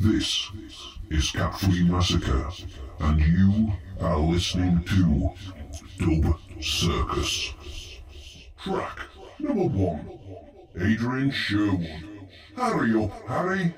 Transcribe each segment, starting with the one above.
This is Cat Free Massacre, and you are listening to Dub Circus. Track number one Adrian Sherwood. Hurry up, Harry.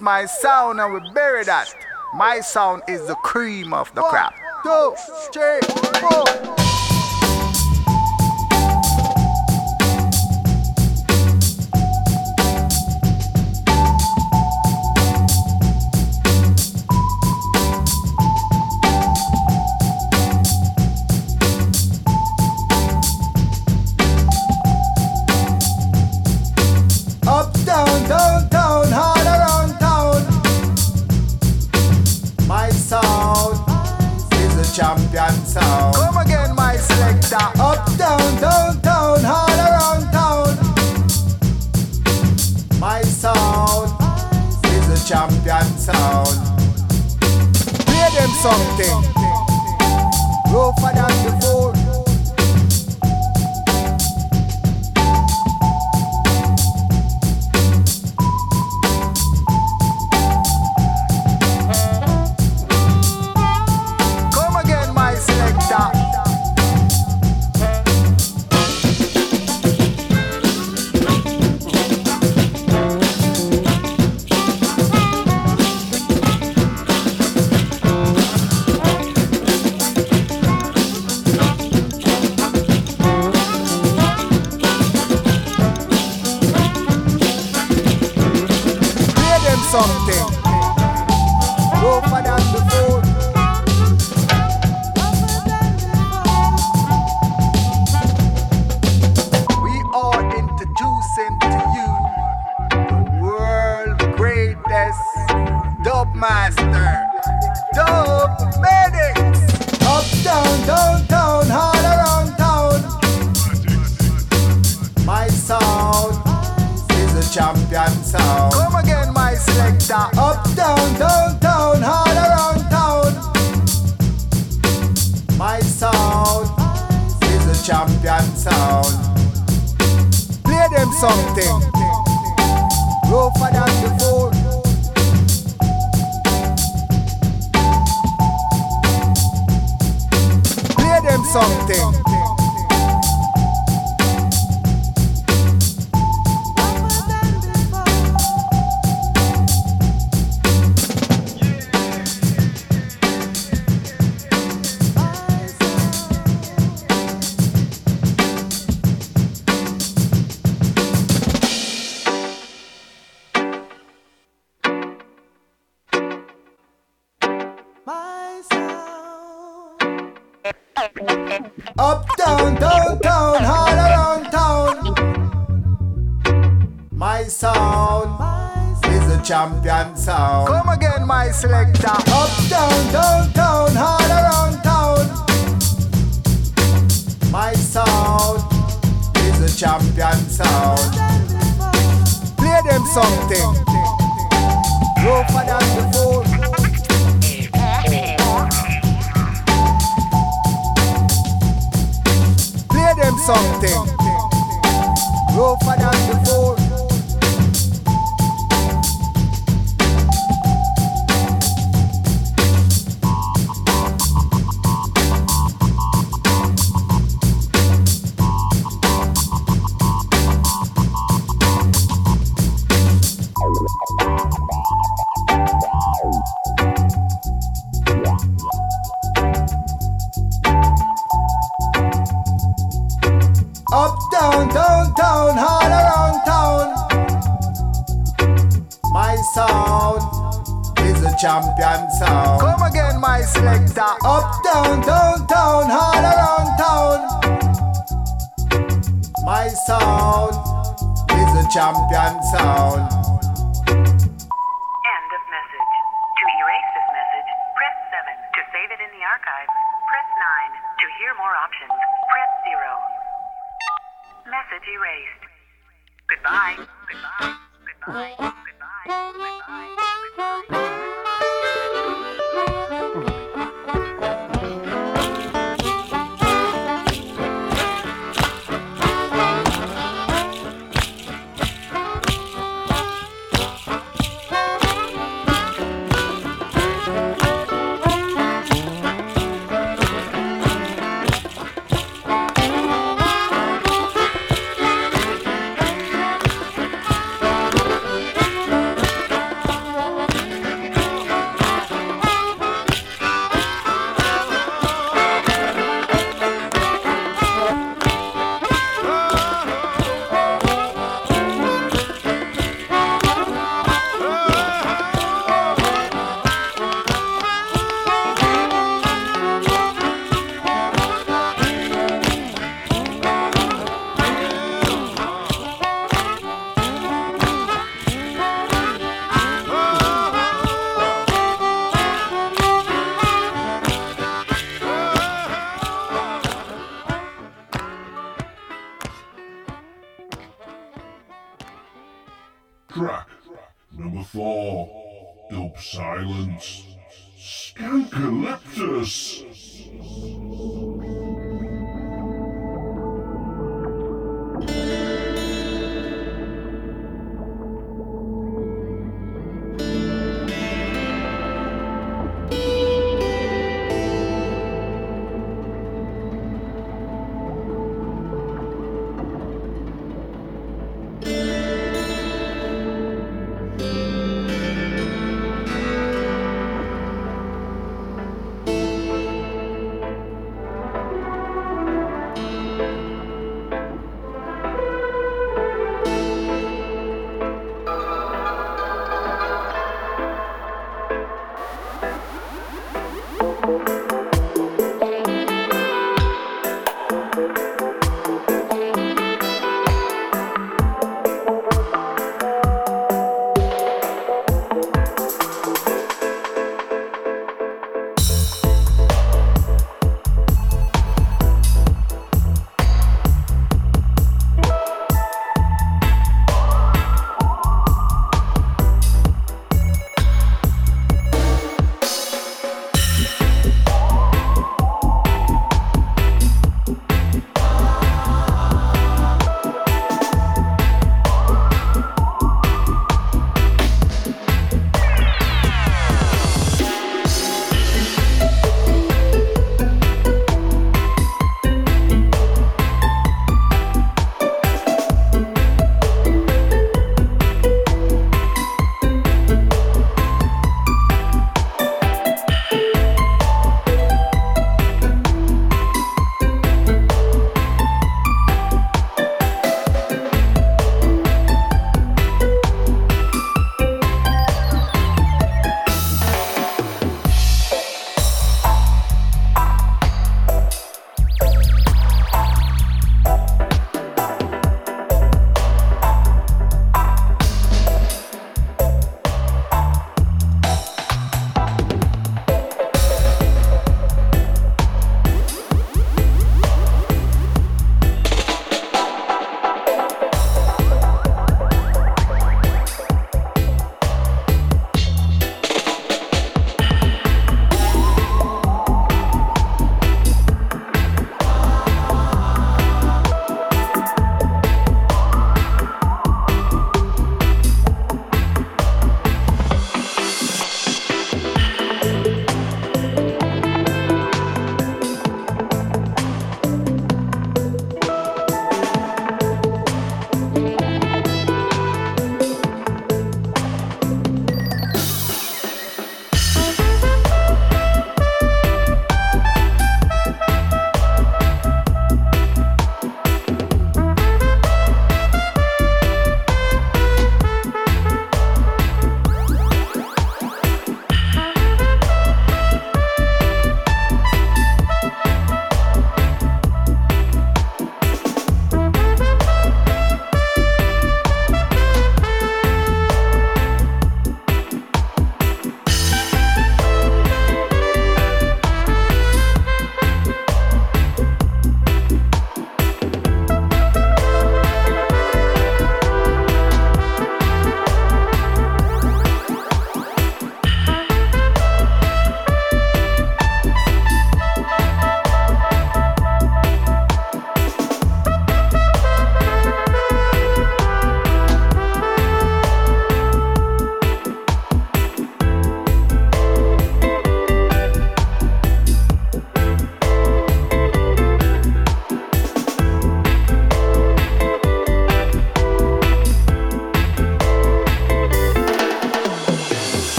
My sound, and we bury that. My sound is the cream of the crop. Two, three, four. Rougher than before. Play them something. Champion sound.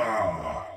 Wow.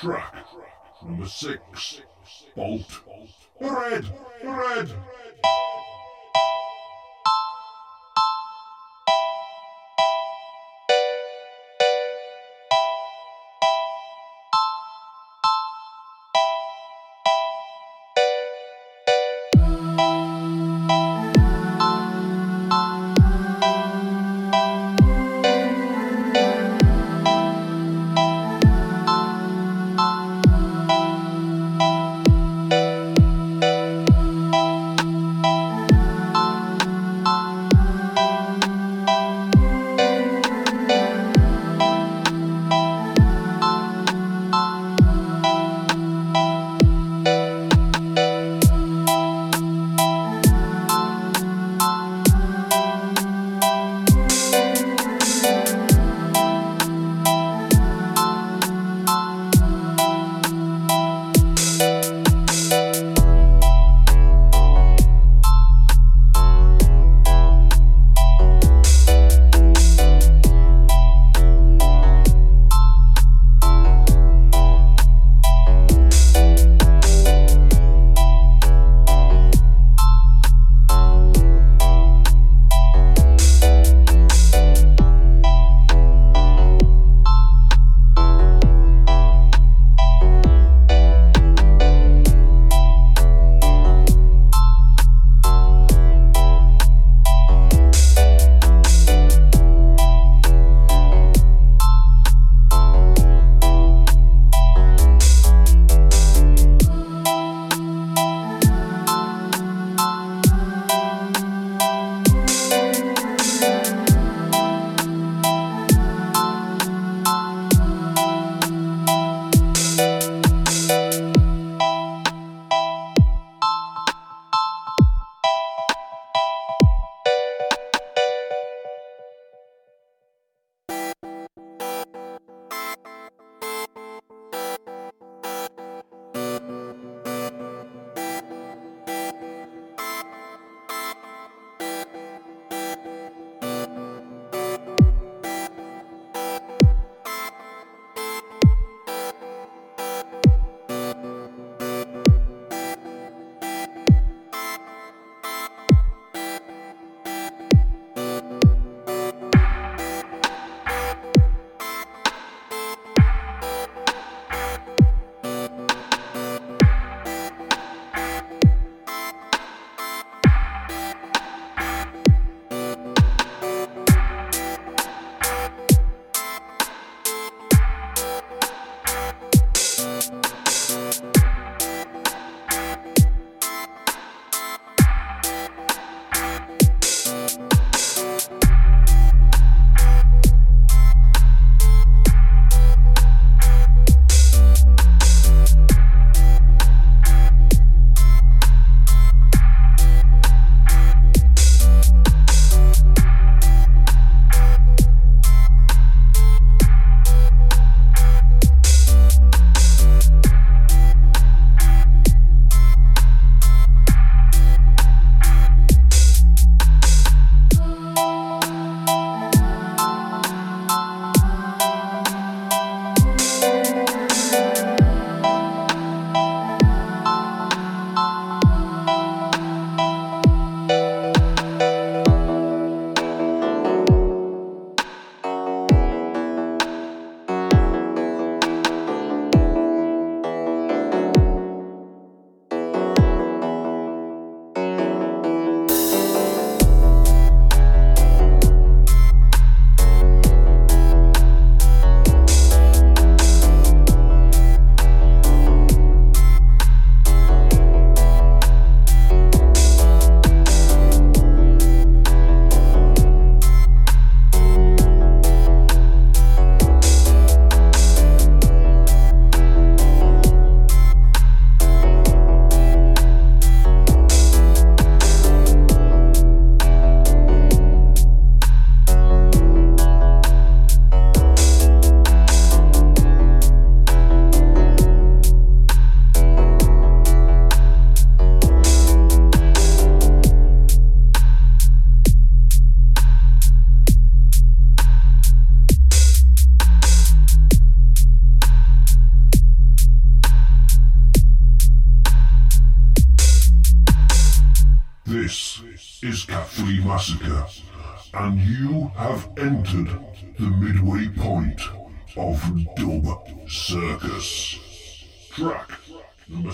Track number six. Bolt. Red. Red.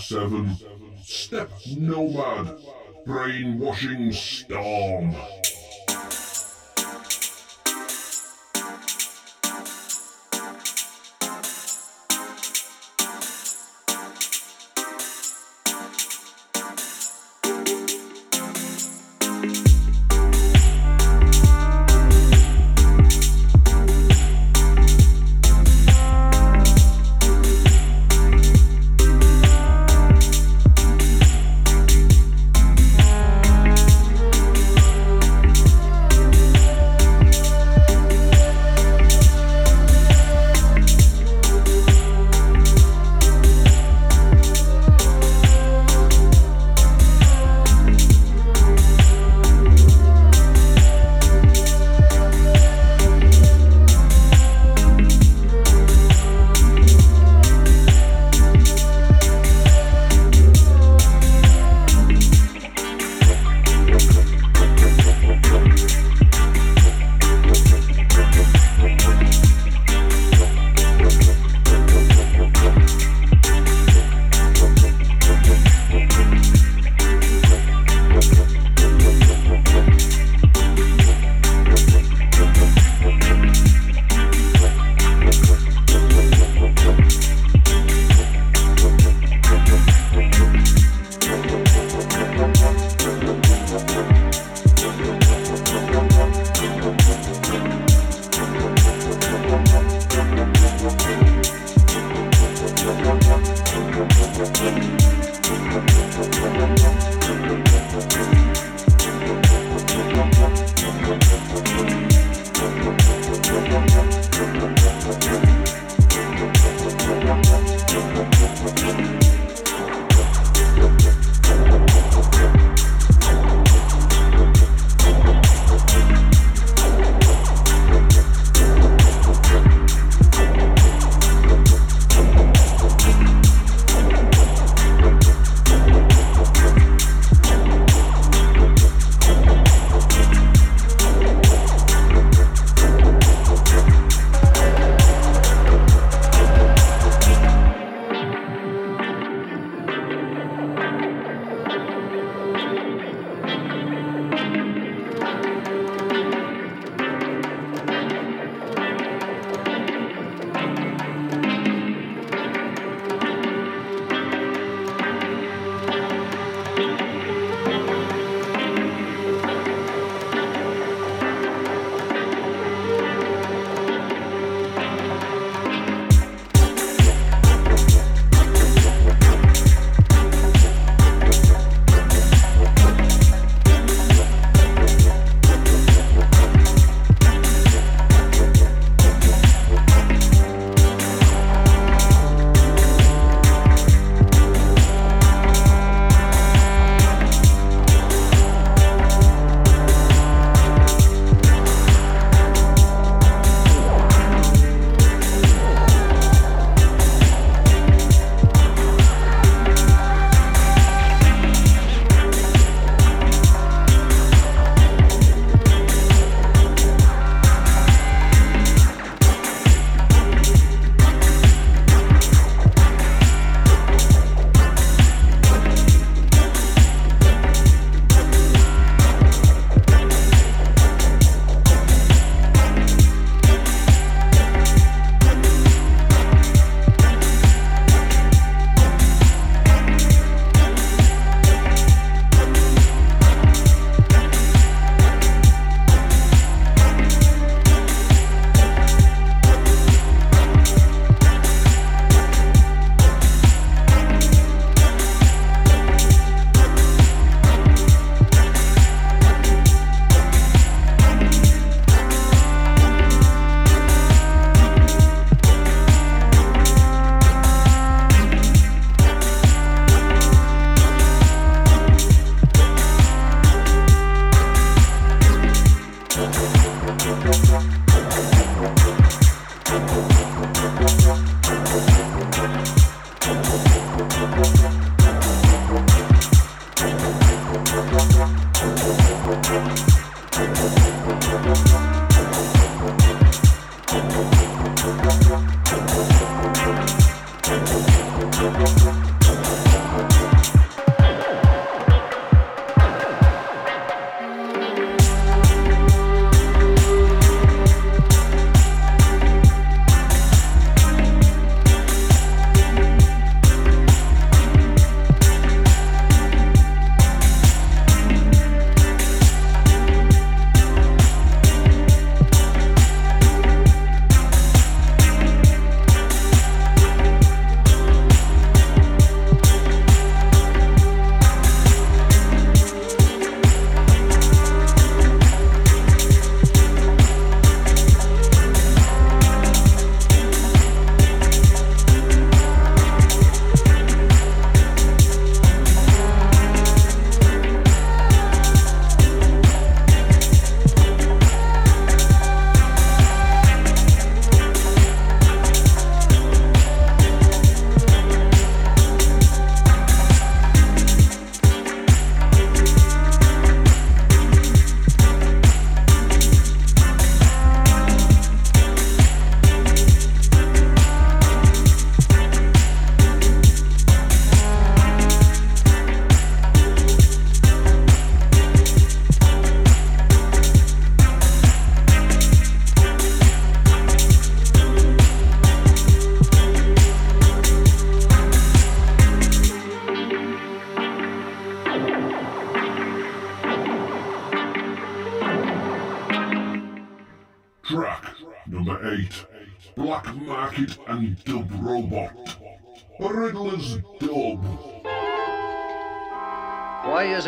Seven, Step Nomad, Brainwashing Storm.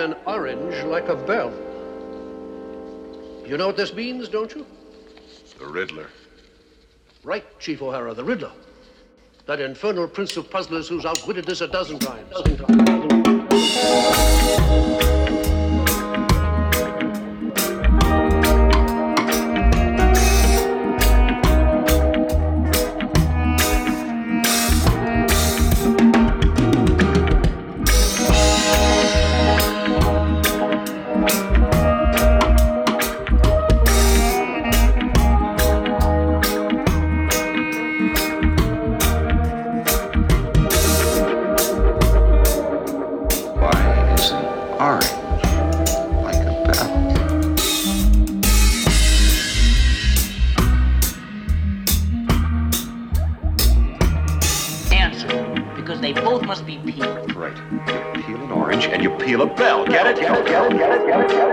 An orange like a bell? You know what this means, don't you? The Riddler. Right, Chief O'Hara, the Riddler. That infernal prince of puzzlers who's outwitted us a dozen times. Dozen times. Sheila Bell. Get it? Get it, get it, get it, get it, get it.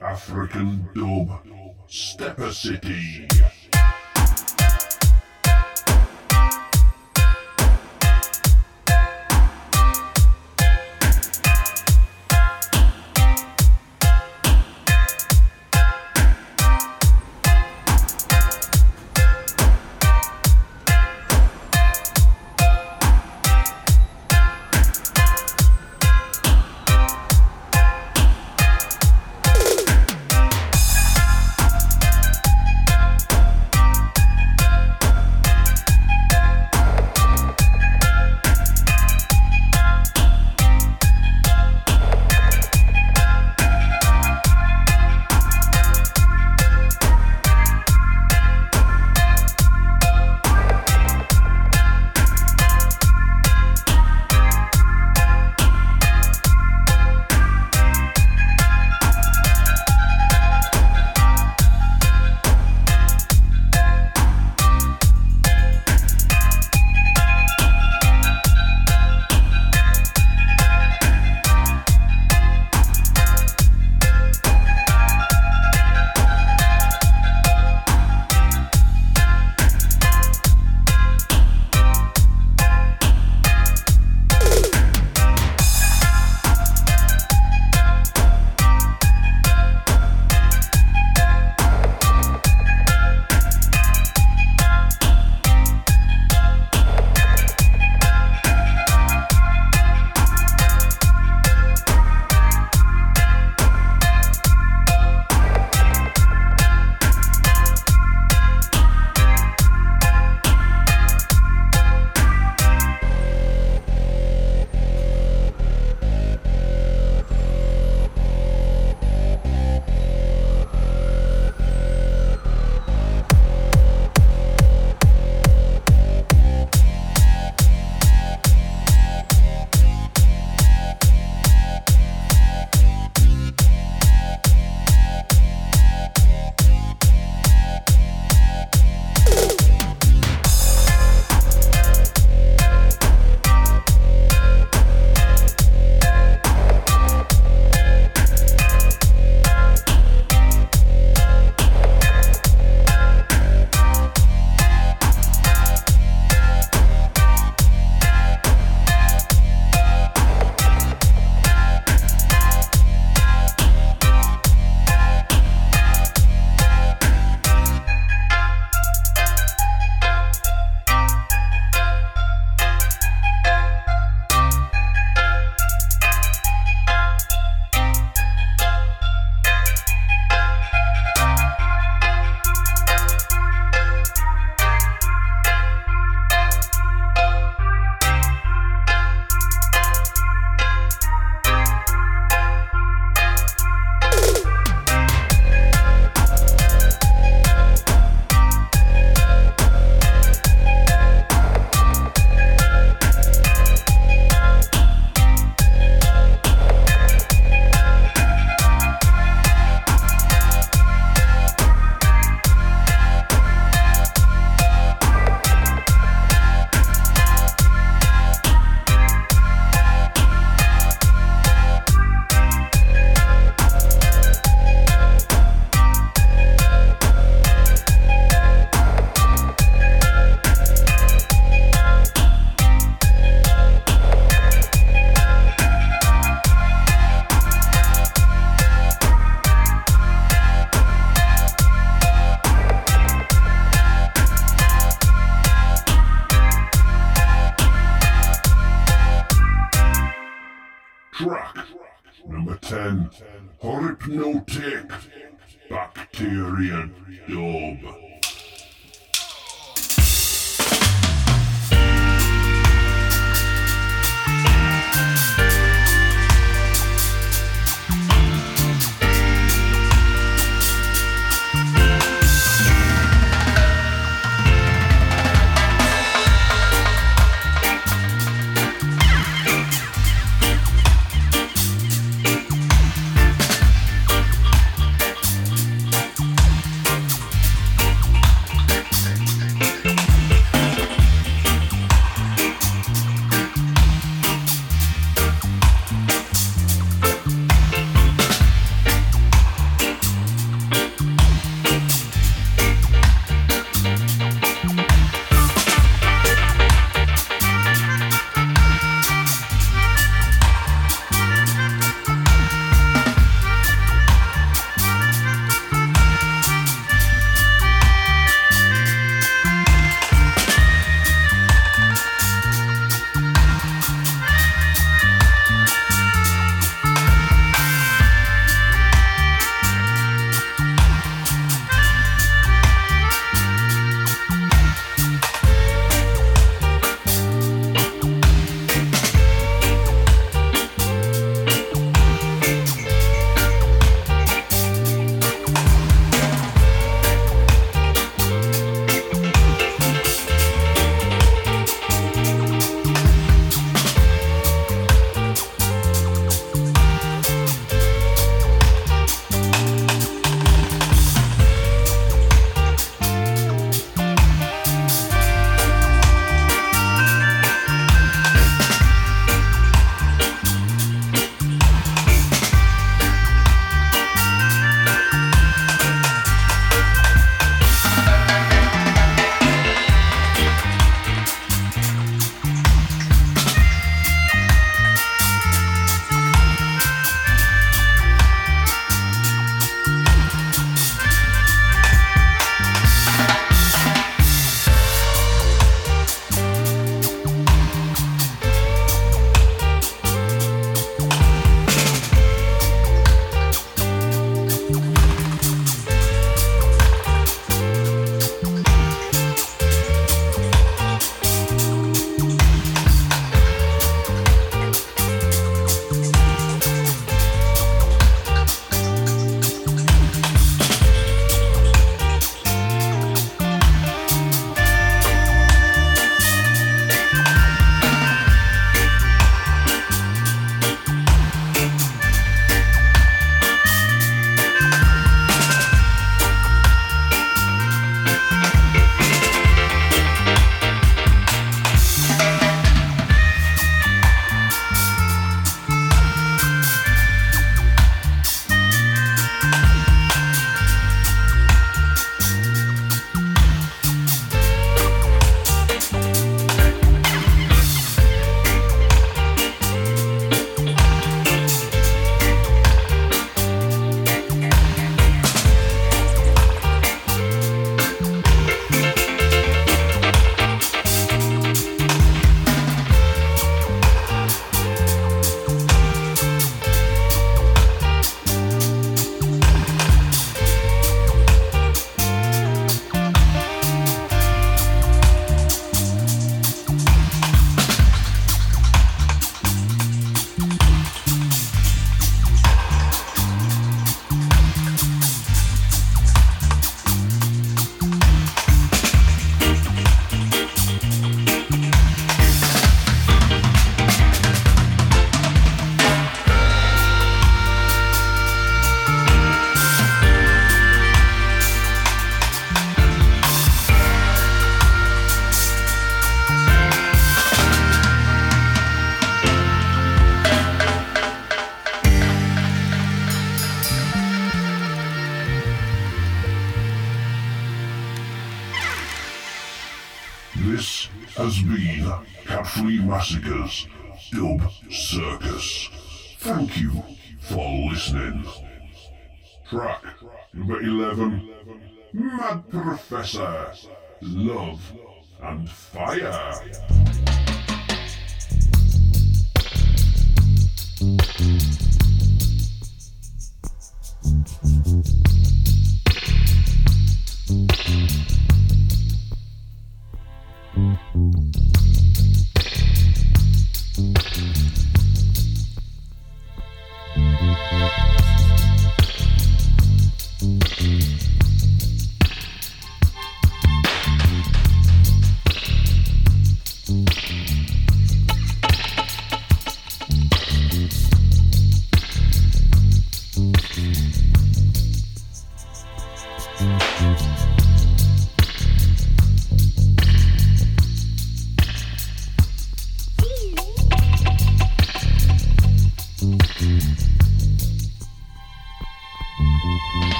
African dub, Stepper City. Hypnotic Bacteria Dub.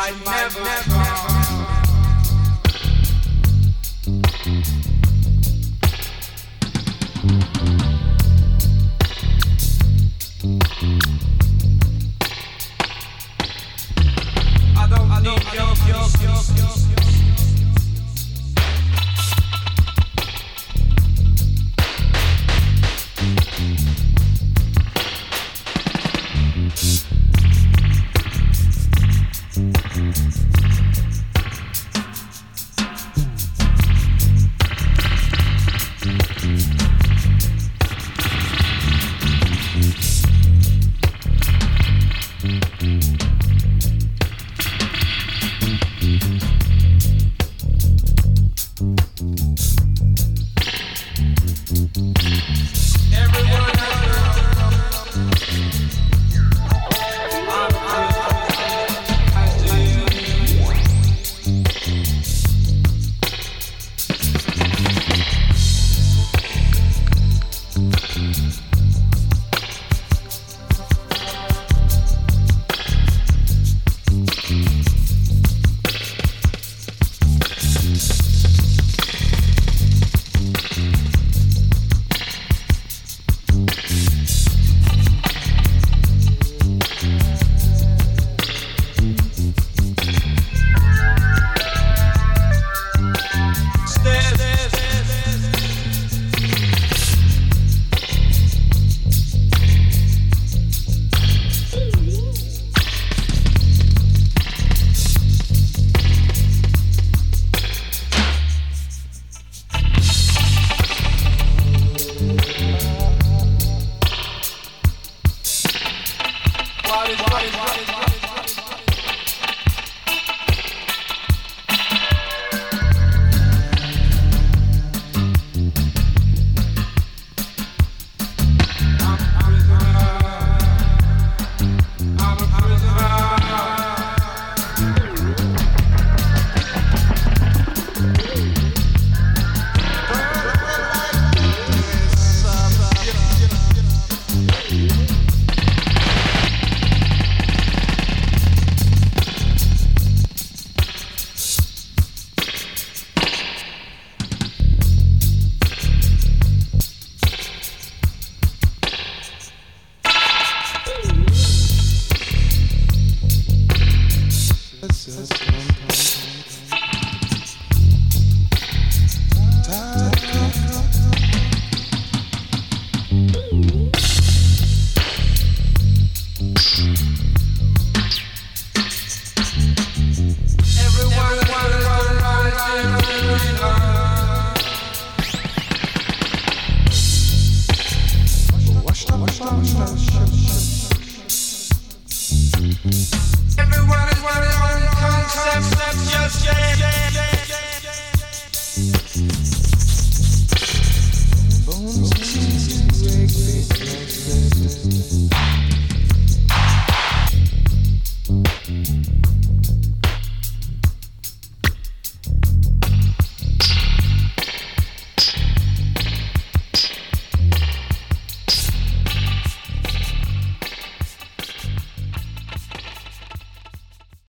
I never, never, never. what is what is